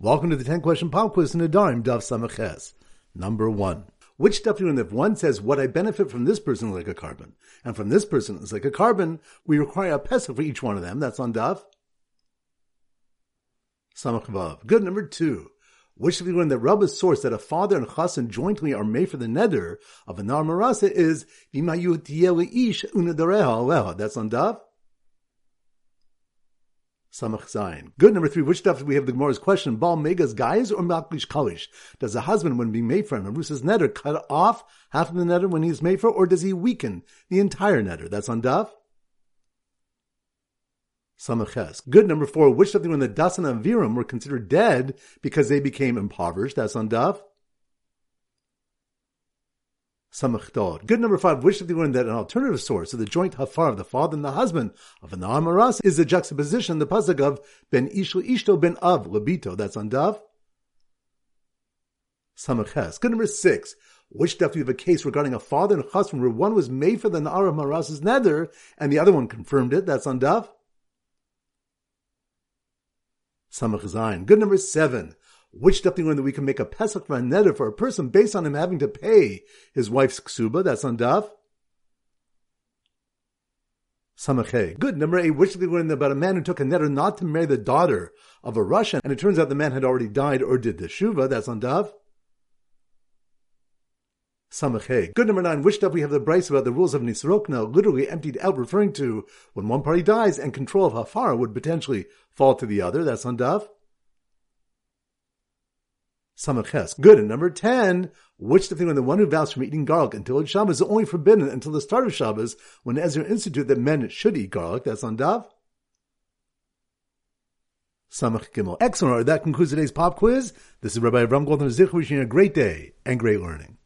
Welcome to the 10 question pop quiz in the Dime, Daf Samaches. Number one. Which stuff do if one says, what I benefit from this person is like a korban, and from this person is like a korban, we require a pesach for each one of them. That's on Daf. Samach Good. Number two. Which of you learn that source that a father and chassan jointly are made for the neder of a nar marasa is ish unadareha aleha. That's on Daf. Samach Zayin. Good number three. Which stuff we have the Gemara's question? Bal meigaz gayiz or malkish kalish? Does a husband, when being made for him, a Rusa's neder, cut off half of the neder when he's made for, or does he weaken the entire neder? That's on Daf. Samaches. Good number four. Which the when the Dasan and Aviram were considered dead because they became impoverished? That's on Daf. Samachdod. Good number five, which of the one that an alternative source of the joint hafar of the father and the husband of an amaras is the juxtaposition, the pasuk of ben ishlo ishto ben av labito. That's on Daf. Samaches. Good number six. Which do you have a case regarding a father and husband where one was made for the Na'ar of Maras's neder and the other one confirmed it? That's on Daf. Samach. Good number seven which do you that we can make a Pesach for a neder for a person based on him having to pay his wife's ksuba? That's on Daf. Samachay. Good. Number eight, which we learn about a man who took a neder not to marry the daughter of a Russian, and it turns out the man had already died or did the shuva? That's on Daf. Samachay. Good number nine, which stuff we have the Braisa about the rules of Nisrokna, literally emptied out, referring to when one party dies and control of Hafar would potentially fall to the other. That's on Daf. Good. And number 10, which the thing when the one who vows from eating garlic until Shabbos is only forbidden until the start of Shabbos when Ezra instituted that men should eat garlic. That's on Daf. Samach Gimel. Excellent. That concludes today's pop quiz. This is Rabbi Avram Goldner Zich wishing you a great day and great learning.